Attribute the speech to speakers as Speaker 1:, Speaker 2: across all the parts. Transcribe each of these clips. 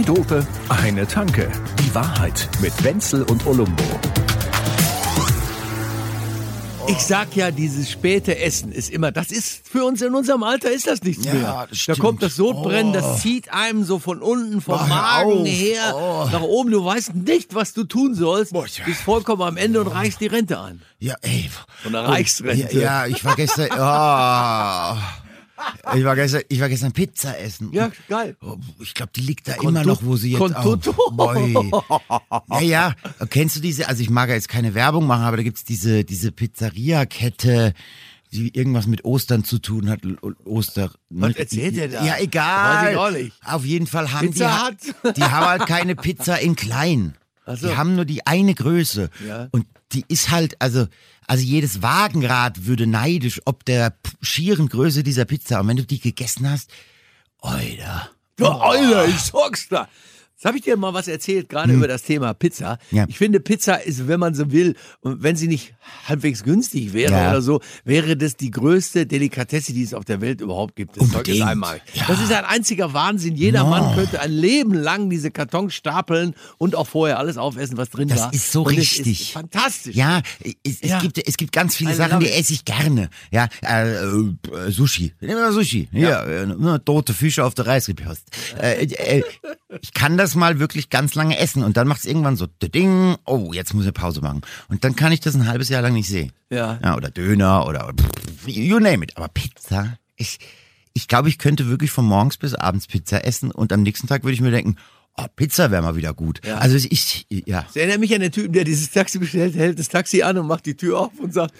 Speaker 1: Zwei Dope, eine Tanke. Die Wahrheit mit Wenzel und Olumbo.
Speaker 2: Ich sag ja, dieses späte Essen ist immer, das ist für uns in unserem Alter ist das nichts
Speaker 3: Ja,
Speaker 2: mehr.
Speaker 3: das
Speaker 2: da kommt das Sodbrennen,
Speaker 3: Oh.
Speaker 2: das zieht einem so von unten, vom
Speaker 3: Boah, hör
Speaker 2: Magen
Speaker 3: auf.
Speaker 2: her
Speaker 3: Oh.
Speaker 2: nach oben. Du weißt nicht, was du tun sollst.
Speaker 3: Boah, ja.
Speaker 2: Bist vollkommen am Ende und reichst die Rente ein.
Speaker 3: Ja, ey.
Speaker 2: Von der Reichsrente.
Speaker 3: Ja, ja, ich war gestern. Oh, ich war gestern, ich war gestern Pizza essen.
Speaker 2: Ja, geil.
Speaker 3: Oh, Ich glaube, die liegt da immer noch, wo sie jetzt auch. Ja, ja. Kennst du diese? Also ich mag ja jetzt keine Werbung machen, aber da gibt's diese diese Pizzeria-Kette, die irgendwas mit Ostern zu tun hat. Oster.
Speaker 2: Was erzählt der da?
Speaker 3: Ja, egal.
Speaker 2: Weiß ich auch nicht.
Speaker 3: Auf jeden Fall haben
Speaker 2: Pizza
Speaker 3: die,
Speaker 2: Hut.
Speaker 3: die haben halt keine Pizza in klein.
Speaker 2: So.
Speaker 3: Die haben nur die eine Größe.
Speaker 2: Ja.
Speaker 3: Und die ist halt, also, also jedes Wagenrad würde neidisch, ob der schieren Größe dieser Pizza. Und wenn du die gegessen hast, oida.
Speaker 2: Du, Alter, ich sag's da. Jetzt habe ich dir mal was erzählt, gerade über das Thema Pizza.
Speaker 3: Hm. Ja.
Speaker 2: Ich finde, Pizza ist, wenn man so will, und wenn sie nicht halbwegs günstig wäre
Speaker 3: Ja.
Speaker 2: oder so, wäre das die größte Delikatesse, die es auf der Welt überhaupt gibt. Das Zeug ist einmalig.
Speaker 3: Ja.
Speaker 2: Das ist ein einziger Wahnsinn. Jeder Mann könnte ein Leben lang diese Kartons stapeln und auch vorher alles aufessen, was drin
Speaker 3: Das
Speaker 2: war.
Speaker 3: ist so
Speaker 2: und
Speaker 3: richtig.
Speaker 2: Ist fantastisch.
Speaker 3: Ja, es, es,
Speaker 2: Ja.
Speaker 3: Gibt, es gibt ganz viele
Speaker 2: I
Speaker 3: Sachen, die esse ich gerne. Ja, äh, äh, Sushi. Nehmen wir Sushi. Ja, äh, nur tote Fische auf der Reisrippost. Äh, äh, ich kann das mal wirklich ganz lange essen und dann macht es irgendwann so Ding. Oh, jetzt muss ich Pause machen. Und dann kann ich das ein halbes Jahr lang nicht sehen.
Speaker 2: Ja.
Speaker 3: ja oder Döner oder you name it. Aber Pizza, ich, ich glaube, ich könnte wirklich von morgens bis abends Pizza essen und am nächsten Tag würde ich mir denken, oh, Pizza wäre mal wieder gut.
Speaker 2: Ja.
Speaker 3: Also ich, ja.
Speaker 2: Das erinnert mich an den Typen, der dieses Taxi bestellt, hält das Taxi an und macht die Tür auf und sagt,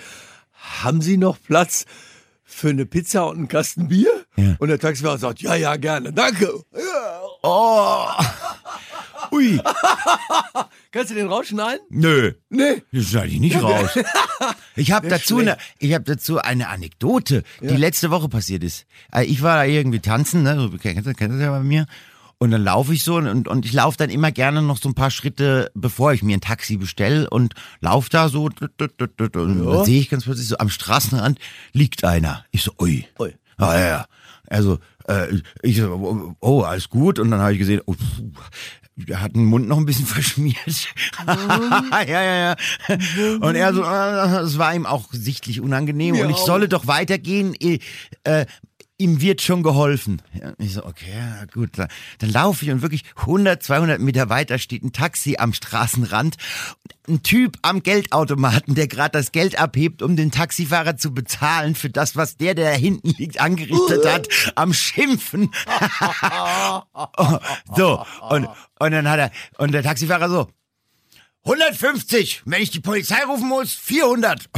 Speaker 2: haben Sie noch Platz für eine Pizza und einen Kasten Bier?
Speaker 3: Ja.
Speaker 2: Und der Taxifahrer sagt, ja, ja, gerne, danke. Ja.
Speaker 3: Oh. Ui.
Speaker 2: Kannst du den rausschneiden?
Speaker 3: Nö.
Speaker 2: Nee.
Speaker 3: Das schneide ich nicht raus. Ich habe dazu eine, ich habe dazu eine Anekdote, die letzte Woche passiert ist. Äh, Ich war da irgendwie tanzen, ne, kennst du, kennst du ja bei mir. Und dann laufe ich so und, und ich laufe dann immer gerne noch so ein paar Schritte, bevor ich mir ein Taxi bestell und laufe da so tut, tut, tut, tut, und dann sehe ich ganz plötzlich so am Straßenrand liegt einer. Ich so, ui.
Speaker 2: Ui.
Speaker 3: Ah, ja, ja. Also, äh, ich so, oh, oh, alles gut. Und dann habe ich gesehen, oh, puh, der hat den Mund noch ein bisschen verschmiert. ja, ja, ja. Und er so, äh, es war ihm auch sichtlich unangenehm.
Speaker 2: Mir
Speaker 3: und ich
Speaker 2: auch.
Speaker 3: solle doch weitergehen. Äh, ihm wird schon geholfen. Ich so, okay, gut. Dann, dann laufe ich und wirklich 100, 200 Meter weiter steht ein Taxi am Straßenrand. Ein Typ am Geldautomaten, der gerade das Geld abhebt, um den Taxifahrer zu bezahlen für das, was der, der da hinten liegt, angerichtet hat, am Schimpfen. so, und, und dann hat er, und der Taxifahrer so, 150, wenn ich die Polizei rufen muss, 400.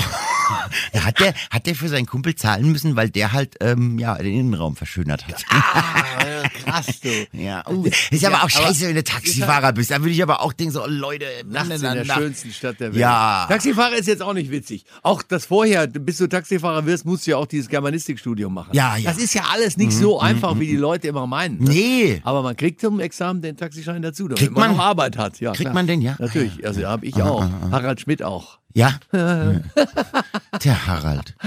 Speaker 3: hat der, hat der für seinen Kumpel zahlen müssen, weil der halt, ähm, ja, den Innenraum verschönert hat.
Speaker 2: Ah, krass, du.
Speaker 3: Ja, uh, ist aber
Speaker 2: Ja,
Speaker 3: auch scheiße, wenn du Taxifahrer bist. Da würde ich aber auch denken, so, Leute,
Speaker 2: Nachts in der
Speaker 3: na, na.
Speaker 2: schönsten Stadt der Welt.
Speaker 3: Ja.
Speaker 2: Taxifahrer ist jetzt auch nicht witzig. Auch das vorher, bis du Taxifahrer wirst, musst du ja auch dieses Germanistikstudium machen.
Speaker 3: Ja, ja.
Speaker 2: Das ist ja alles nicht so einfach, wie die Leute immer meinen. ne?
Speaker 3: Nee.
Speaker 2: Aber man kriegt zum Examen den Taxischein dazu, damit
Speaker 3: Kriegt
Speaker 2: man,
Speaker 3: man?
Speaker 2: noch Arbeit hat. Ja,
Speaker 3: Kriegt
Speaker 2: klar.
Speaker 3: man den, ja?
Speaker 2: Natürlich, also habe ich auch. Harald Schmidt auch.
Speaker 3: Ja. Der Harald.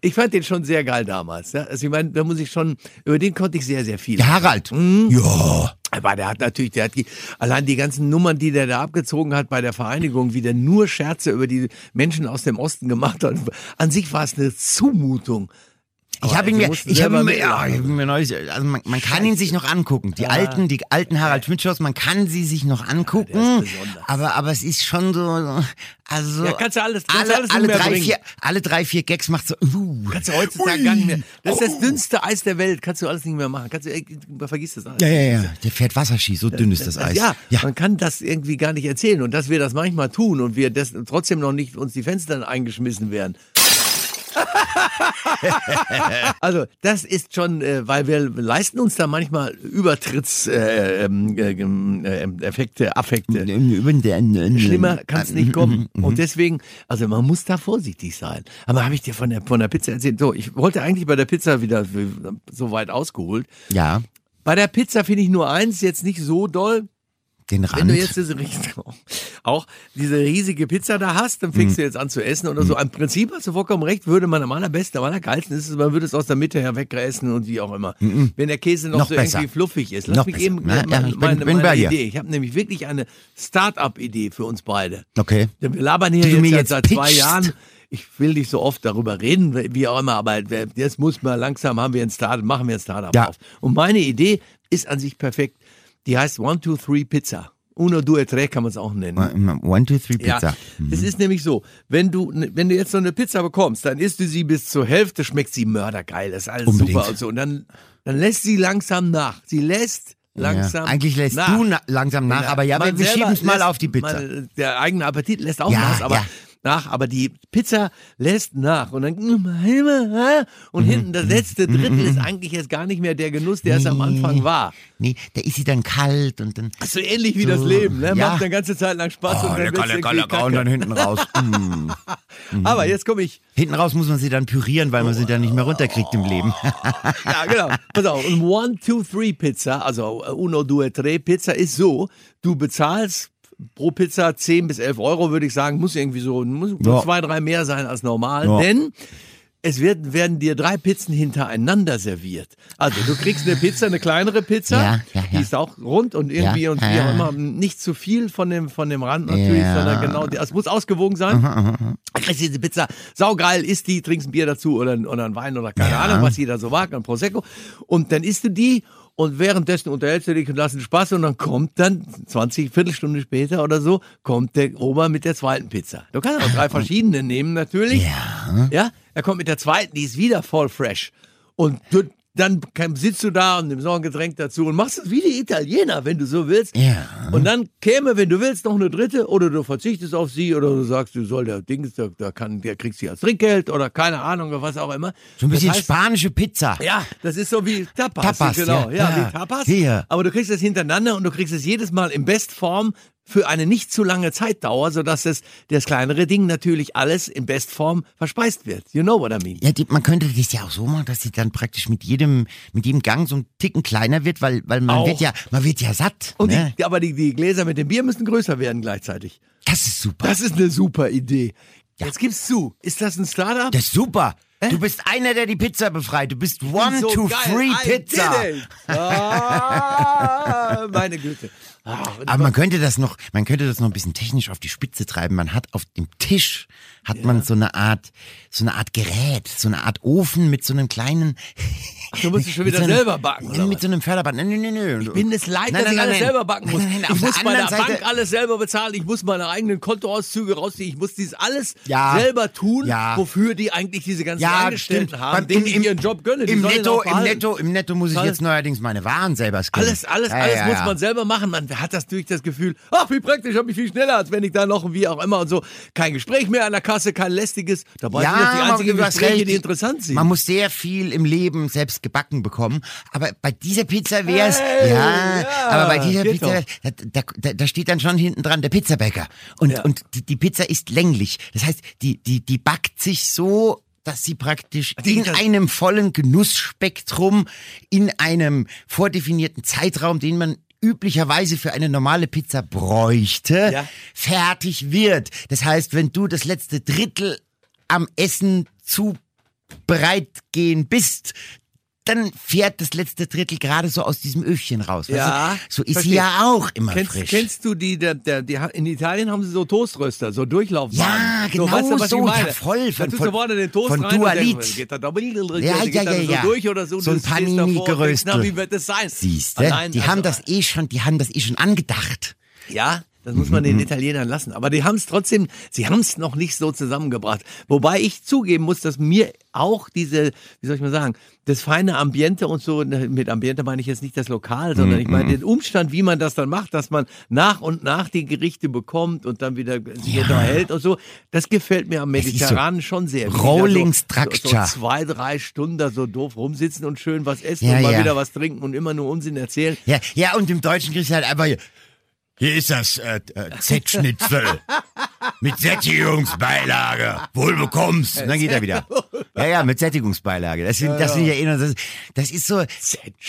Speaker 2: Ich fand den schon sehr geil damals. Ja? Also ich meine, da muss ich schon, über den konnte ich sehr, sehr viel.
Speaker 3: Der Harald.
Speaker 2: Mhm.
Speaker 3: Ja.
Speaker 2: Aber der hat natürlich, der hat die, allein die ganzen Nummern, die der da abgezogen hat bei der Vereinigung, wie der nur Scherze über die Menschen aus dem Osten gemacht hat. An sich war es eine Zumutung.
Speaker 3: Ich habe ihn mir, ich habe mir, ja, ich hab mir neulich, also man, man kann ihn sich noch angucken. Die alten, die alten Harald Schmidt Shows, man kann sie sich noch angucken.
Speaker 2: besonders.
Speaker 3: aber, aber es ist schon so, also.
Speaker 2: Ja, kannst du alles- kannst
Speaker 3: alle,
Speaker 2: alles
Speaker 3: alle drei,
Speaker 2: bringen.
Speaker 3: vier, alle drei, vier Gags macht so, uh.
Speaker 2: Kannst du heutzutage gar nicht mehr. Das ist das dünnste Eis der Welt. Kannst du alles nicht mehr machen. Kannst du, ey, vergiss das alles.
Speaker 3: Ja, ja, ja. Der fährt Wasserski, so dünn ist das Eis.
Speaker 2: Ja,
Speaker 3: ja.
Speaker 2: man kann das irgendwie gar nicht erzählen und dass wir das manchmal tun und wir das trotzdem noch nicht uns die Fenster eingeschmissen werden. also das ist schon, äh, weil wir leisten uns da manchmal Übertrittseffekte, äh, äh, äh, Affekte. Schlimmer kann es nicht kommen. Und deswegen, also man muss da vorsichtig sein. Aber habe ich dir von der, von der Pizza erzählt? So, ich wollte eigentlich bei der Pizza wieder so weit ausgeholt.
Speaker 3: Ja.
Speaker 2: Bei der Pizza finde ich nur eins jetzt nicht so doll.
Speaker 3: Den Rand.
Speaker 2: Wenn du jetzt diese, auch diese riesige Pizza da hast, dann fängst
Speaker 3: Mhm.
Speaker 2: du jetzt an zu essen oder so. Im Prinzip hast du vollkommen recht, würde man am allerbesten, am allergeilsten ist es, man würde es aus der Mitte her wegreißen und wie auch immer. Wenn der Käse noch,
Speaker 3: Mhm. Noch
Speaker 2: so
Speaker 3: besser.
Speaker 2: irgendwie fluffig ist. Lass
Speaker 3: Noch
Speaker 2: mich
Speaker 3: besser.
Speaker 2: eben
Speaker 3: Na, ja,
Speaker 2: meine,
Speaker 3: ich bin-
Speaker 2: meine,
Speaker 3: bin bei dir.
Speaker 2: Idee. Ich habe nämlich wirklich eine Start-up-Idee für uns beide.
Speaker 3: Okay.
Speaker 2: Denn wir labern hier jetzt, seit-
Speaker 3: jetzt
Speaker 2: seit zwei
Speaker 3: pitchst.
Speaker 2: Jahren. Ich will nicht so oft darüber reden, wie auch immer, aber jetzt muss man langsam, haben wir ein Startup, machen wir ein Startup
Speaker 3: Ja.
Speaker 2: auf. Und meine Idee ist an sich perfekt. Die heißt One, Two, Three Pizza. Uno, due, tre kann man es auch nennen.
Speaker 3: One, two, three, Pizza.
Speaker 2: Ja, das ist nämlich so, wenn du, wenn du jetzt so eine Pizza bekommst, dann isst du sie bis zur Hälfte, schmeckt sie mördergeil, das ist alles
Speaker 3: Unbedingt.
Speaker 2: super und so. Und dann, dann lässt sie langsam nach. Sie lässt langsam
Speaker 3: Ja. Eigentlich lässt
Speaker 2: nach.
Speaker 3: du na langsam nach, aber ja, wir, schieben es mal auf die Pizza.
Speaker 2: Man, der eigene Appetit lässt auch
Speaker 3: Ja,
Speaker 2: nach, aber
Speaker 3: ja.
Speaker 2: Nach, aber die Pizza lässt nach und dann
Speaker 3: Mhm.
Speaker 2: und hinten das letzte Drittel ist eigentlich jetzt gar nicht mehr der Genuss, der es am Anfang war.
Speaker 3: Nee, da ist sie dann kalt und dann.
Speaker 2: So ähnlich wie
Speaker 3: So,
Speaker 2: das Leben, ne?
Speaker 3: ja.
Speaker 2: Macht eine ganze Zeit lang Spaß und dann wird's irgendwie kacke.
Speaker 3: hinten raus. Mm.
Speaker 2: Aber jetzt komme ich
Speaker 3: Hinten raus muss man sie dann pürieren, weil man sie dann nicht mehr runterkriegt im Leben.
Speaker 2: Ja, genau. Pass auf. Und One, Two, Three Pizza, also äh, Uno, Due, Tre Pizza ist so, du bezahlst pro Pizza 10 bis 11 Euro, würde ich sagen, muss irgendwie so, muss
Speaker 3: Ja.
Speaker 2: zwei, drei mehr sein als normal,
Speaker 3: Ja.
Speaker 2: denn es wird, werden dir drei Pizzen hintereinander serviert. Also du kriegst eine Pizza, eine kleinere Pizza,
Speaker 3: Ja, ja,
Speaker 2: die
Speaker 3: ja.
Speaker 2: ist auch rund und irgendwie
Speaker 3: Ja,
Speaker 2: und wie
Speaker 3: ja.
Speaker 2: auch immer, nicht zu viel von dem, von dem Rand natürlich,
Speaker 3: Ja.
Speaker 2: sondern genau, die- es muss ausgewogen sein. Dann kriegst du diese Pizza, saugeil, isst die, trinkst ein Bier dazu oder, oder ein Wein oder keine
Speaker 3: Ja.
Speaker 2: Ahnung, was jeder so mag, ein Prosecco. Und dann isst du die und währenddessen unterhältst du dich und lassen Spaß und dann kommt dann 20, Viertelstunde später oder so, kommt der Ober mit der zweiten Pizza. Du kannst auch drei verschiedene nehmen natürlich.
Speaker 3: Ja.
Speaker 2: Ja, er kommt mit der zweiten, die ist wieder voll fresh. Und dann sitzt du da und nimmst noch ein Getränk dazu und machst es wie die Italiener, wenn du so willst.
Speaker 3: Ja.
Speaker 2: Und dann käme, wenn du willst, noch eine dritte oder du verzichtest auf sie oder du sagst, du soll der Dings, der, der kann, der kriegst sie als Trinkgeld oder keine Ahnung oder was auch immer.
Speaker 3: So ein bisschen
Speaker 2: Das heißt,
Speaker 3: spanische Pizza.
Speaker 2: ja, das ist so wie Tapas.
Speaker 3: Tapas,
Speaker 2: genau.
Speaker 3: ja.
Speaker 2: Ja,
Speaker 3: Ja.
Speaker 2: wie Tapas.
Speaker 3: Hier.
Speaker 2: Aber du kriegst es hintereinander und du kriegst es jedes Mal in Bestform für eine nicht zu lange Zeitdauer, sodass es, das kleinere Ding natürlich alles in Bestform verspeist wird. You know what I mean?
Speaker 3: Ja, die, man könnte das ja auch so machen, dass sie dann praktisch mit jedem, mit jedem Gang so ein Ticken kleiner wird, weil, weil man
Speaker 2: Auch.
Speaker 3: wird ja, man wird ja satt.
Speaker 2: Und
Speaker 3: ne?
Speaker 2: die, aber die, die Gläser mit dem Bier müssen größer werden gleichzeitig.
Speaker 3: das ist super.
Speaker 2: Das ist eine super Idee. Jetzt gib's zu. Ist das ein Startup?
Speaker 3: Das ist super. Du bist einer, der die Pizza befreit. Du bist one
Speaker 2: so
Speaker 3: to
Speaker 2: geil.
Speaker 3: free
Speaker 2: I
Speaker 3: Pizza.
Speaker 2: Ah, meine Güte. Ah,
Speaker 3: Aber man könnte das noch, man könnte das noch ein bisschen technisch auf die Spitze treiben. Man hat auf dem Tisch hat man so eine Art, so eine Art Gerät, so eine Art Ofen mit so einem kleinen.
Speaker 2: du musst es schon wieder
Speaker 3: so einem-
Speaker 2: selber backen, oder
Speaker 3: Mit
Speaker 2: was?
Speaker 3: so einem Förderband. Nein, nein, nein, nein.
Speaker 2: Ich bin es leid,
Speaker 3: Nein,
Speaker 2: dass
Speaker 3: nein,
Speaker 2: ich
Speaker 3: nein,
Speaker 2: alles selber backen muss.
Speaker 3: Nein, nein,
Speaker 2: ich muss bei der
Speaker 3: anderen
Speaker 2: Bank
Speaker 3: Seite-
Speaker 2: alles selber bezahlen. Ich muss meine eigenen Kontoauszüge rausziehen. Ich muss dies alles
Speaker 3: Ja.
Speaker 2: selber tun,
Speaker 3: Ja.
Speaker 2: wofür die eigentlich diese ganzen
Speaker 3: Ja,
Speaker 2: Angestellten
Speaker 3: stimmt.
Speaker 2: haben, denen ich ihren Job gönne. Die
Speaker 3: Im Netto, im. Netto, im Netto muss ich
Speaker 2: Alles-
Speaker 3: jetzt neuerdings meine Waren selber scannen.
Speaker 2: Alles, alles,
Speaker 3: Ja,
Speaker 2: alles
Speaker 3: ja,
Speaker 2: muss
Speaker 3: ja.
Speaker 2: man selber machen. Man hat das natürlich das Gefühl, ach, wie praktisch, habe ich viel schneller, als wenn ich da noch wie auch immer und so. Kein Gespräch mehr an der Kasse, kein lästiges. Dabei sind das die
Speaker 3: man-
Speaker 2: einzigen Gespräche, die interessant sind.
Speaker 3: Man muss sehr viel im Leben selbst gebacken bekommen. Aber bei dieser Pizza wäre es,
Speaker 2: Hey,
Speaker 3: ja,
Speaker 2: ja,
Speaker 3: aber bei dieser Pizza, da, da, da, steht dann schon hinten dran der Pizzabäcker. Und,
Speaker 2: Ja.
Speaker 3: und die, die Pizza ist länglich. Das heißt, die, die, die backt sich so, dass sie praktisch
Speaker 2: Die-
Speaker 3: in einem vollen Genussspektrum, in einem vordefinierten Zeitraum, den man üblicherweise für eine normale Pizza bräuchte,
Speaker 2: Ja.
Speaker 3: fertig wird. Das heißt, wenn du das letzte Drittel am Essen zu bereit gehen bist, dann fährt das letzte Drittel gerade so aus diesem Öfchen raus. weißt
Speaker 2: Ja,
Speaker 3: du? so ist
Speaker 2: verstehe.
Speaker 3: sie ja auch immer
Speaker 2: Kennst,
Speaker 3: frisch.
Speaker 2: kennst du die, der, der, die, in Italien haben sie so Toaströster, so Durchlaufwagen.
Speaker 3: Ja, genau
Speaker 2: so, weißt du, was
Speaker 3: so,
Speaker 2: ich meine?
Speaker 3: ja, voll, von- von-
Speaker 2: du vorne den Toast
Speaker 3: von
Speaker 2: rein geht er da,
Speaker 3: Ja, ja, ja,
Speaker 2: so
Speaker 3: ja.
Speaker 2: durch oder so. und
Speaker 3: So ein
Speaker 2: du
Speaker 3: Panini-Geröstel.
Speaker 2: Wie wird das sein?
Speaker 3: Siehste,
Speaker 2: Allein,
Speaker 3: die haben das eh schon, die haben das eh schon angedacht.
Speaker 2: Ja, das muss man den
Speaker 3: Mhm.
Speaker 2: Italienern lassen. Aber die haben es trotzdem, sie haben es noch nicht so zusammengebracht. Wobei ich zugeben muss, dass mir auch diese, wie soll ich mal sagen, das feine Ambiente und so, mit Ambiente meine ich jetzt nicht das Lokal, sondern ich
Speaker 3: Mhm.
Speaker 2: meine den Umstand, wie man das dann macht, dass man nach und nach die Gerichte bekommt und dann wieder sich unterhält und so, das gefällt mir am
Speaker 3: ist so
Speaker 2: Mediterranen schon sehr.
Speaker 3: Rolling
Speaker 2: so,
Speaker 3: Structure.
Speaker 2: so zwei, drei Stunden da so doof rumsitzen und schön was essen
Speaker 3: Ja,
Speaker 2: und mal
Speaker 3: ja.
Speaker 2: wieder was trinken und immer nur Unsinn erzählen.
Speaker 3: Ja, ja, und im Deutschen kriegst du halt einfach hier, ist das äh, äh, Z-Schnitzel mit Sättigungsbeilage. Wohl bekommst. Und dann geht er wieder. Ja, ja, mit Sättigungsbeilage. Das, sind, ja, das sind ja eh noch, das, das ist so,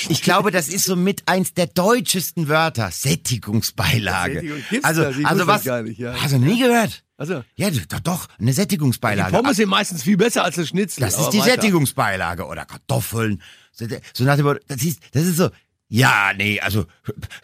Speaker 3: ich glaube, das ist so mit eins der deutschesten Wörter. Sättigungsbeilage. Sättigung, also, also was, hast du nie gehört? Also, ja, doch, doch, eine Sättigungsbeilage.
Speaker 2: Die Pommes sind meistens viel besser als das Schnitzel.
Speaker 3: Das ist die weiter. Sättigungsbeilage oder Kartoffeln. So nach dem Motto, das ist, das ist so, ja, nee, also,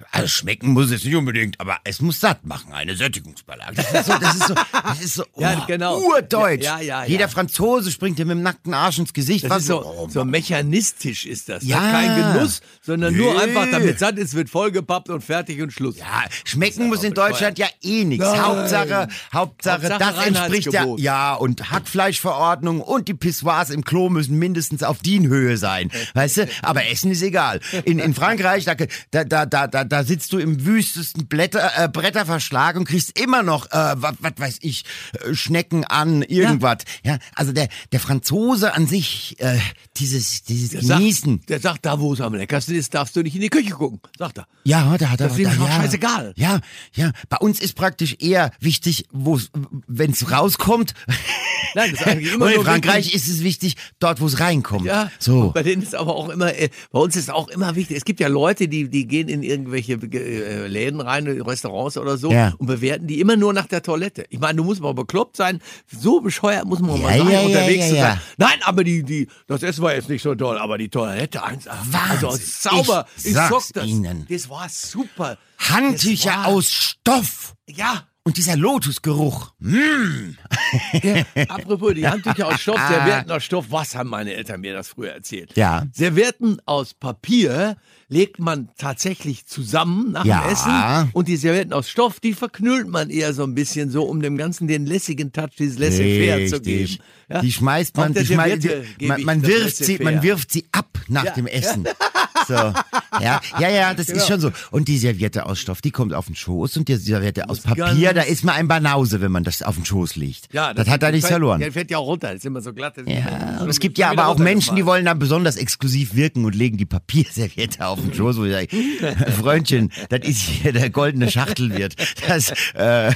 Speaker 3: also schmecken muss es nicht unbedingt, aber es muss satt machen, eine Sättigungsbeilage. Das ist so, das ist so, das ist so oh, ja, genau. urdeutsch. Ja, ja, ja, Jeder Franzose springt dir mit dem nackten Arsch ins Gesicht.
Speaker 2: Das Was ist so, oh, so mechanistisch ist das. Ja. Kein Genuss, sondern Nö. nur einfach, damit satt ist, wird vollgepappt und fertig und Schluss.
Speaker 3: Ja, schmecken muss in Deutschland ja eh nichts. Hauptsache, Hauptsache, Hauptsache, das entspricht ja, ja, und Hackfleischverordnung und die Pissoirs im Klo müssen mindestens auf DIN-Höhe sein. Weißt du? Aber Essen ist egal. In, in Frankreich Frankreich, da, da, da, da, da sitzt du im wüstesten Blätter, äh, Bretterverschlag und kriegst immer noch, äh, was weiß ich, äh, Schnecken an, irgendwas. Ja. ja, also der, der Franzose an sich, äh, dieses, dieses der Genießen.
Speaker 2: Sagt, der sagt, da wo es am leckersten ist, darfst du nicht in die Küche gucken, sagt er.
Speaker 3: Ja, da hat er.
Speaker 2: Das ist ihm ja, scheißegal.
Speaker 3: Ja, ja. Bei uns ist praktisch eher wichtig, wo wenn es rauskommt. Nein, das ist eigentlich immer Und in Frankreich wichtig. ist es wichtig, dort wo es reinkommt. Ja,
Speaker 2: so. bei denen ist aber auch immer, äh, bei uns ist auch immer wichtig, es gibt ja Leute, die, die gehen in irgendwelche äh, Läden rein, Restaurants oder so ja. und bewerten die immer nur nach der Toilette. Ich meine, du musst mal bekloppt sein, so bescheuert muss man ja, mal sein, ja, unterwegs zu sein. Nein, aber die, die, das Essen war jetzt nicht so toll, aber die Toilette, eins, also sauber,
Speaker 3: ich, ich sag's das, Ihnen.
Speaker 2: das war super.
Speaker 3: Handtücher war, aus Stoff.
Speaker 2: Ja.
Speaker 3: Und dieser Lotusgeruch. Mm.
Speaker 2: Ja, apropos, die Handtücher aus Stoff, Servietten aus Stoff, was haben meine Eltern mir das früher erzählt?
Speaker 3: Ja.
Speaker 2: Servietten aus Papier legt man tatsächlich zusammen nach ja. dem Essen und die Servietten aus Stoff, die verknüllt man eher so ein bisschen so, um dem Ganzen den lässigen Touch, dieses Laissez-faire zu geben.
Speaker 3: Ja? Die schmeißt man, die schmeißt, man, man wirft sie, man wirft sie ab nach ja. dem Essen. So. Ja, ja, ja, das genau. ist schon so. Und die Serviette aus Stoff, die kommt auf den Schoß und die Serviette aus Papier, da ist man ein Banause, wenn man das auf den Schoß legt. Ja, das, das hat da nichts verloren.
Speaker 2: Der fällt ja auch runter, das ist immer so glatt.
Speaker 3: Ja, und es gibt ja aber auch Menschen, die wollen dann besonders exklusiv wirken und legen die Papierserviette auf den Schoß, wo ich sage, Freundchen, das ist hier der goldene Schachtelwirt. Das, äh,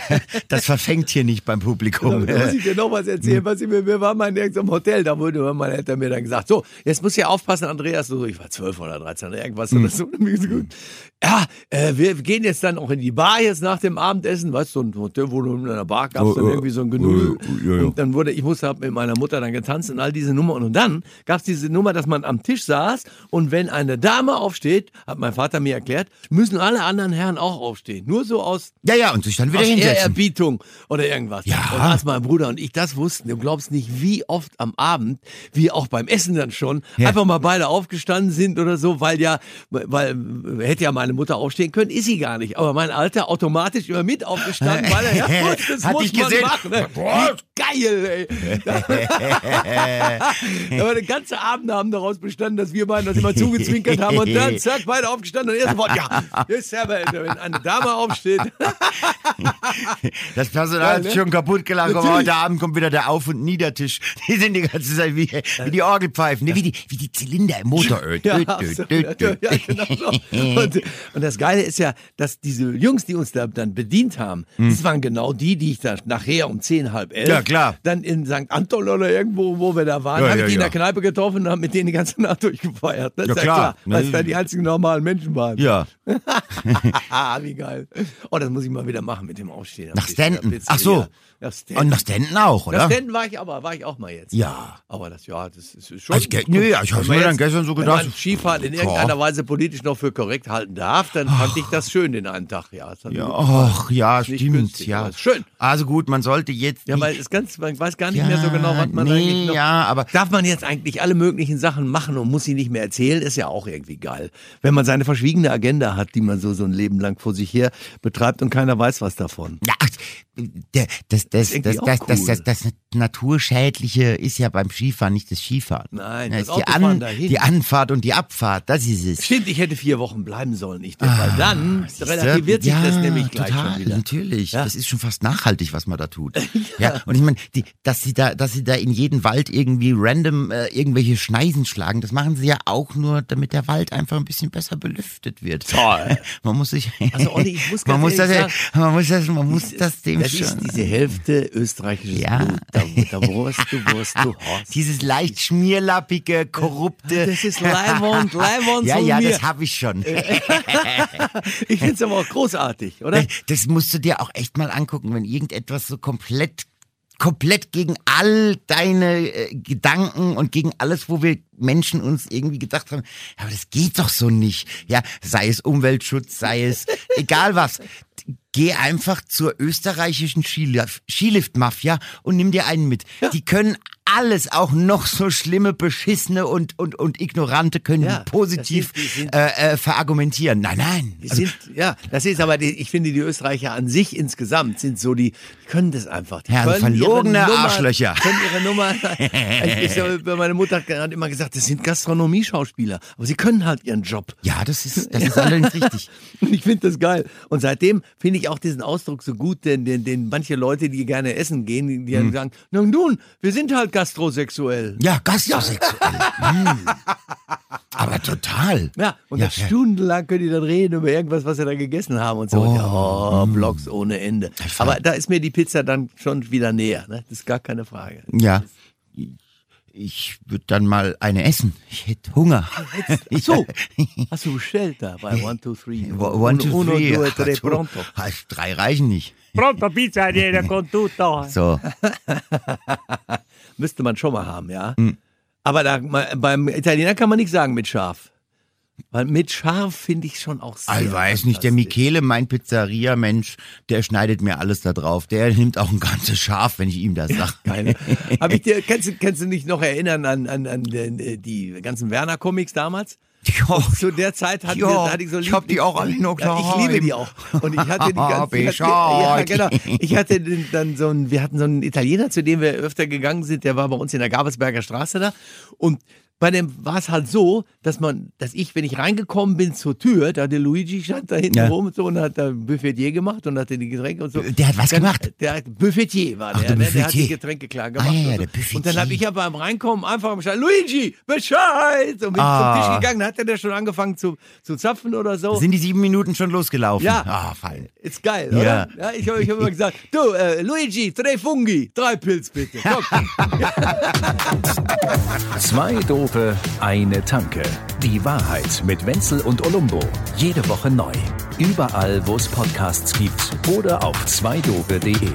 Speaker 3: das verfängt hier nicht beim Publikum.
Speaker 2: Da muss ich dir noch was erzählen, was ich mir, wir waren mal in irgendeinem Hotel, da wurde meine Eltern mir dann gesagt, so, jetzt muss ja aufpassen, Andreas, so, ich war zwölf oder dreizehn oder irgendwas mhm. oder so. Ja, äh, wir gehen jetzt dann auch in die Bar jetzt nach dem Abendessen, weißt du, ein Hotel, wo du in einer Bar gab es dann irgendwie so ein. Ja, ja. Und dann wurde, ich musste mit meiner Mutter dann getanzt und all diese Nummer. Und dann gab es diese Nummer, dass man am Tisch saß und wenn eine Dame aufsteht, hat mein Vater mir erklärt, müssen alle anderen Herren auch aufstehen. Nur so aus.
Speaker 3: Ja, ja, und sich dann wieder hinsetzen.
Speaker 2: Ehrerbietung oder irgendwas.
Speaker 3: Ja.
Speaker 2: Und als mein Bruder und ich das wussten, du glaubst nicht, wie oft am Abend, wie auch beim Essen dann schon, ja. einfach mal beide aufgestanden sind oder so, weil ja, weil hätte ja meine Mutter aufstehen können, ist sie gar nicht. Aber mein Alter automatisch immer mit aufgestanden, weil er ja, das
Speaker 3: Hat muss man gesehen? machen.
Speaker 2: Ne? Geil, ey. Aber den ganzen Abend haben daraus bestanden, dass wir beiden das immer zugezwinkert haben und dann zack, beide aufgestanden und erst Wort, ja, ist ja, wenn eine Dame aufsteht.
Speaker 3: das Personal ist schon kaputt gelacht, aber heute Abend kommt wieder der Auf- und Niedertisch. Die sind die ganze Zeit wie, wie die Orgelpfeifen, ne? wie, die, wie die Zylinder im Motor. Ja, so, ja,
Speaker 2: genau so. und, und, das Geile ist ja, dass diese Jungs, die uns da dann bedient haben, hm. das waren genau die, die ich da nachher um zehn, halb elf,
Speaker 3: ja, klar.
Speaker 2: dann in St. Anton oder irgendwo, wo wir da waren, ja, habe ich die in der Kneipe getroffen und habe mit denen die ganze Nacht durchgefeiert. Das
Speaker 3: ja,
Speaker 2: ist
Speaker 3: klar. klar.
Speaker 2: Weil es da die einzigen normalen Menschen waren.
Speaker 3: Ja.
Speaker 2: Wie geil. Oh, das muss ich mal wieder machen mit dem Aufstehen.
Speaker 3: Nach Stanton. Ach so. Ja, Und nach Stanton auch, oder?
Speaker 2: Nach Stanton war ich aber, war ich auch mal jetzt.
Speaker 3: Ja.
Speaker 2: Aber das, ja, das ist schon.
Speaker 3: Also, nö, ja, ich habe mir dann gestern so gedacht.
Speaker 2: Skifahren in irgendeiner Weise politisch noch für korrekt halten darf, dann fand ich das schön den einen Tag. Ja,
Speaker 3: ja ach, ja, stimmt, günstig, ja.
Speaker 2: Schön.
Speaker 3: Also gut, man sollte jetzt.
Speaker 2: Ja, weil es ganz, man weiß gar nicht ja, mehr so genau, was man nee, eigentlich noch,
Speaker 3: ja, aber
Speaker 2: Darf man jetzt eigentlich alle möglichen Sachen machen und muss sie nicht mehr erzählen? Ist ja auch irgendwie geil. Wenn man seine verschwiegene Agenda hat, die man so, so ein Leben lang vor sich her betreibt und keiner weiß was davon.
Speaker 3: Ja, das, das, das, das, das, cool. das, das, das, Naturschädliche ist ja beim Skifahren nicht das Skifahren.
Speaker 2: Nein,
Speaker 3: das, das ist die, An, dahin. die Anfahrt und die Abfahrt das ist es.
Speaker 2: Stimmt, ich hätte vier Wochen bleiben sollen, nicht? Ah, weil dann relativiert sich ja, das nämlich gleich total, schon wieder.
Speaker 3: Natürlich, ja. das ist schon fast nachhaltig, was man da tut. ja. ja. und ich meine, dass sie da, dass sie da in jeden Wald irgendwie random äh, irgendwelche Schneisen schlagen, das machen sie ja auch nur, damit der Wald einfach ein bisschen besser belüftet wird.
Speaker 2: Toll.
Speaker 3: man muss sich,
Speaker 2: also Olli, ich muss
Speaker 3: man muss das, sagen, man muss das, man muss das dem
Speaker 2: das
Speaker 3: schon.
Speaker 2: ist diese Hälfte österreichisches ja, Blut der Wurst, du Wurst, du Horst.
Speaker 3: Dieses leicht schmierlappige, korrupte.
Speaker 2: Das ist Leimond, Leimond
Speaker 3: Ja,
Speaker 2: so
Speaker 3: ja,
Speaker 2: mir.
Speaker 3: das habe ich schon.
Speaker 2: Ich finde es aber auch großartig, oder?
Speaker 3: Das musst du dir auch echt mal angucken, wenn irgendetwas so komplett komplett gegen all deine äh, Gedanken und gegen alles, wo wir Menschen uns irgendwie gedacht haben, ja, aber das geht doch so nicht. Ja, sei es Umweltschutz, sei es egal was. Geh einfach zur österreichischen Skilif- Skilift-Mafia und nimm dir einen mit. Die können alles, auch noch so schlimme, beschissene und, und, und ignorante können
Speaker 2: Ja,
Speaker 3: positiv
Speaker 2: sind- sind-
Speaker 3: äh, äh, verargumentieren. Nein, nein.
Speaker 2: Die sind, ja, das ist aber, die, ich finde, die Österreicher an sich insgesamt sind so, die, die können das einfach. Die
Speaker 3: Ja,
Speaker 2: können ihre
Speaker 3: verlogene
Speaker 2: Nummer-
Speaker 3: Arschlöcher.
Speaker 2: Können ihre Nummer. ich, ich, meine Mutter hat gerade immer gesagt, das sind Gastronomieschauspieler. Aber sie können halt ihren Job.
Speaker 3: Ja, das ist, das ist allerdings richtig.
Speaker 2: Und ich finde das geil. Und seitdem finde ich auch diesen Ausdruck so gut, den, den, den manche Leute, die gerne essen gehen, die,
Speaker 3: Hm.
Speaker 2: sagen, nun, wir sind halt gastrosexuell.
Speaker 3: Ja, gastrosexuell. Hm. Aber total.
Speaker 2: Ja, und
Speaker 3: Ja, ja.
Speaker 2: stundenlang können die dann reden über irgendwas, was sie da gegessen haben und so.
Speaker 3: Oh.
Speaker 2: Und ja, oh, Blogs ohne Ende. Aber da ist mir die Pizza dann schon wieder näher. Ne? Das ist gar keine Frage.
Speaker 3: Ja. Ich würde dann mal eine essen. Ich hätte Hunger.
Speaker 2: Ach so, hast du bestellt da bei One, Two, Three?
Speaker 3: One, two,
Speaker 2: Uno,
Speaker 3: three.
Speaker 2: due, tre,
Speaker 3: so.
Speaker 2: pronto.
Speaker 3: Drei reichen nicht.
Speaker 4: Pronto pizza viene con tutto.
Speaker 3: So.
Speaker 2: Müsste man schon mal haben, ja.
Speaker 3: Hm.
Speaker 2: Aber da, beim Italiener kann man nichts sagen mit scharf. Weil mit scharf finde ich schon auch sehr.
Speaker 3: Ich weiß nicht, der. Michele, mein Pizzeria-Mensch, der schneidet mir alles da drauf. Der nimmt auch ein ganzes Schaf, wenn ich ihm das sage.
Speaker 2: Keine. Hab ich dir, kannst, du- kannst du dich noch erinnern an, an, an die, die ganzen Werner-Comics damals?
Speaker 3: Ja,
Speaker 2: Zu der Zeit hatte,
Speaker 3: Ja,
Speaker 2: wir, hatte ich so
Speaker 3: ich hab die auch alle noch
Speaker 2: ja, Ich liebe die auch. Und ich hatte die ganze ich hatte, ja, genau. Ich hatte dann so einen, wir hatten so einen Italiener, zu dem wir öfter gegangen sind, der war bei uns in der Gabelsberger Straße da. Und bei dem war es halt so, dass man, dass ich, wenn ich reingekommen bin zur Tür, da der Luigi stand da hinten
Speaker 3: Ja.
Speaker 2: rum und so und hat da Buffetier gemacht und hatte die Getränke und so.
Speaker 3: Der hat was
Speaker 2: Dann-
Speaker 3: gemacht?
Speaker 2: Der hat Buffetier war
Speaker 3: Ach,
Speaker 2: der,
Speaker 3: der
Speaker 2: ne? der hat die
Speaker 3: Buffetier.
Speaker 2: Getränke klar
Speaker 3: Ah,
Speaker 2: gemacht.
Speaker 3: ja, ja,
Speaker 2: und, so.
Speaker 3: der Buffetier.
Speaker 2: und dann habe ich ja beim Reinkommen einfach Bescheid, Luigi, Bescheid! Und bin
Speaker 3: Ah.
Speaker 2: zum Tisch gegangen, dann hat er schon angefangen zu, zu zapfen oder so.
Speaker 3: Sind die sieben Minuten schon losgelaufen?
Speaker 2: Ja.
Speaker 3: Ah, fein.
Speaker 2: Ist geil,
Speaker 3: Ja.
Speaker 2: oder? Ja, ich habe ich hab immer gesagt, du, äh, Luigi, drei Fungi, drei Pilz bitte. Komm.
Speaker 1: Zwei Dope, eine Tanke. Die Wahrheit mit Wenzel und Olumbo. Jede Woche neu. Überall, wo es Podcasts gibt oder auf zweidope.de.